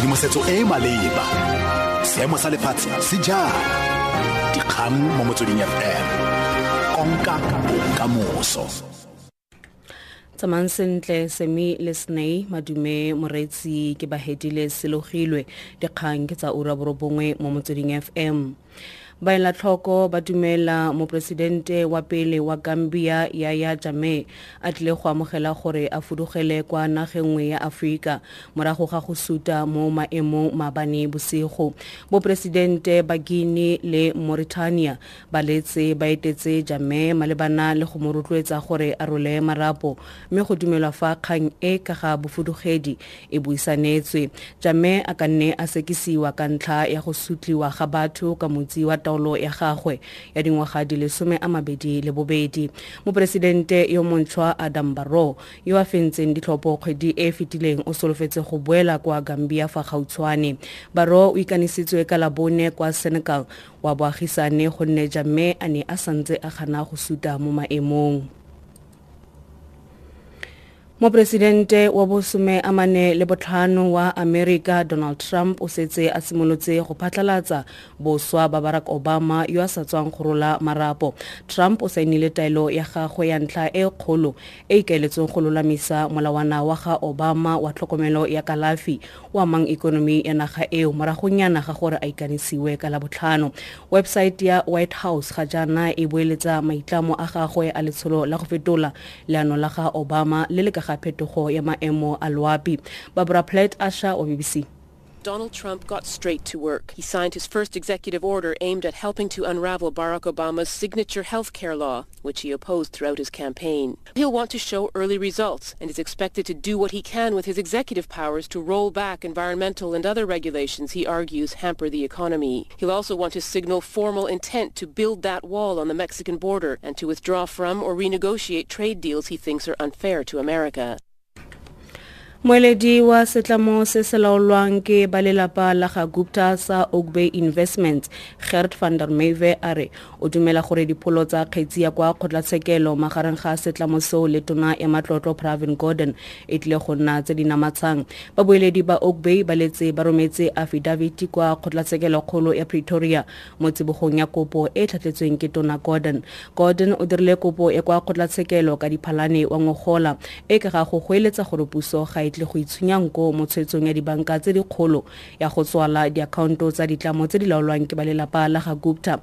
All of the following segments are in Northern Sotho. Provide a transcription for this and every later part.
tshedimosetso e e maleba. Seemo sa lefatshe se jang dikgang mo motsweding fm konka bokamoso. Tsamayng sentle semi le sney madume moreetsi ke bahedile selogilwe. Dikgang ke tsa ura borobongwe mo motsweding fm baela tlhoko ba dumela moporesidente wa pele wa gambia yaya jame a tlile go amogela gore a fudugele kwa nageng nngwe ya aforika morago ga go suta mo maemong maabane bosigo. Boporesidente ba guinea le mauritania ba letse ba etetse jame malebana le go mo rotloetsa gore a role marapo mme go dumelwa fa kgang e ka ga bofudugedi e buisanetswe. Jame a ka nne a sekisiwa ka ntlha ya go sutliwa ga batho ka motsi wa taolo ya gagwe ya dingwaga di le some a mabedi le bobedi. Moporesidente yo montšhwa adam barrow yo a fentseng ditlhopho kgwedi e e fetileng o solofetse go boela kwa gambia fa gautshwane. Barrow o ikanisitswe ka labone kwa senegal wa boagisane gonne jamme a ne a santse a gana go suta mo maemong moporesidente wa bosome a mane le botlhano wa america donald trump o setse a simolotse go phatlalatsa boswa ba barack obama yo a sa tswang go rola marapo. Trump o saenile taelo ya gagwe ya ntlha e kgolo e ikaeletseng go lolamisa molawana wa ga obama wa tlhokomelo ya kalafi o amang ikonomi ya naga eo moragonyana ga gore a ikanisiwe ka labotlhano. Website ya white house ga jaana e boeletsa maitlamo a gagwe a letsholo la go fetola leano la ga obama le le ka ga phetogo ya maemo a loapi. Barbara plat asha wa bbc Donald Trump got straight to work. He signed his first executive order aimed at helping to unravel Barack Obama's signature health care law, which he opposed throughout his campaign. He'll want to show early results and is expected to do what he can with his executive powers to roll back environmental and other regulations he argues hamper the economy. He'll also want to signal formal intent to build that wall on the Mexican border and to withdraw from or renegotiate trade deals he thinks are unfair to America. Moeledi wa setlamo se se laolwang ke ba lelapa la ga gupta sa oakbay investments gert van der meve a re o dumela gore dipholo tsa kgetsi ya kwa kgotlatshekelo magareng ga setlamo seo le tona ya matlotlo pravin gordon e tlile go nna tse di namatshang babueledi ba oakbay ba letse ba rometse affidaviti kwa kgotlatshekelo kgolo ya pretoria mo tsibogong ya kopo e tlhatlhetsweng ke tona gordon gordon o dirile kopo ya kwa kgotlatshekelo ka diphalane wa ngogola e ka ga go goeletsa gore puso ga itle go mo tshwetsong ya dibanka tse dikgolo ya go tswala diakhaonto tsa ditlamo tse di laolwang ke la ga gupta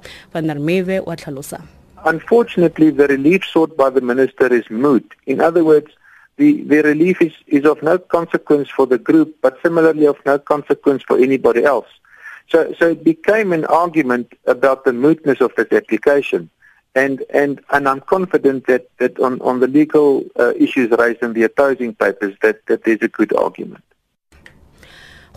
meve wa tlhalosa Unfortunately, the relief sought by the minister is moot. In other words, the, the relief is, is of no consequence for the group, but similarly of no consequence for anybody else. So, so it became an argument about the mootness of this application. And, and, and I'm confident that, that on, on the legal uh, issues raised in the opposing papers that, that there's a good argument.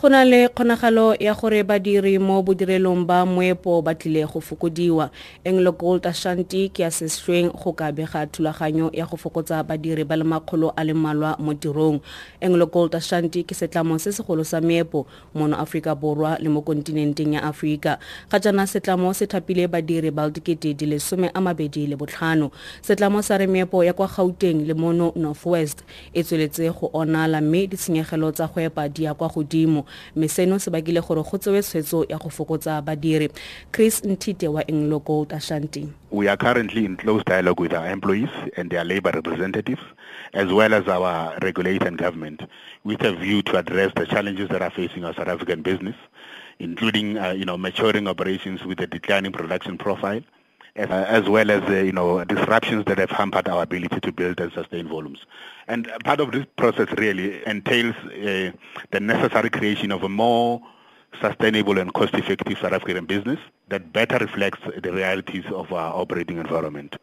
Go na le kgonagalo ya gore badiri mo bodirelong ba moepo ba tlile go fokodiwa. Anglo gold ashanti ke ya sešweng go ka bega thulaganyo ya go fokotsa badiri ba le makgolo a le mmalwa mo tirong. Anglo gold ashanti ke setlamo se segolo sa meepo mono aforika borwa le mo kontinenteng ya aforika ga jaana setlamo se thapile badiri ba dikete di le some a mabedi le botlhano. Setlamo sa re meepo ya kwa gauteng le mono northwest e tsweletse go onala mme ditshenyegelo tsa go epa di ya kwa godimo mme seno se bakile gore go tsewe tshwetso ya go fokotsa badiri. Chris ntite wa anglo gold ashanti We are currently in close dialogue with our employees and their labor representatives, as well as our regulator and government, with a view to address the challenges that are facing our South African business, including, uh, you know, maturing operations with a declining production profile, as, uh, as well as, uh, you know, disruptions that have hampered our ability to build and sustain volumes. And part of this process really entails uh, the necessary creation of a more sustainable and cost-effective South African business that better reflects the realities of our operating environment.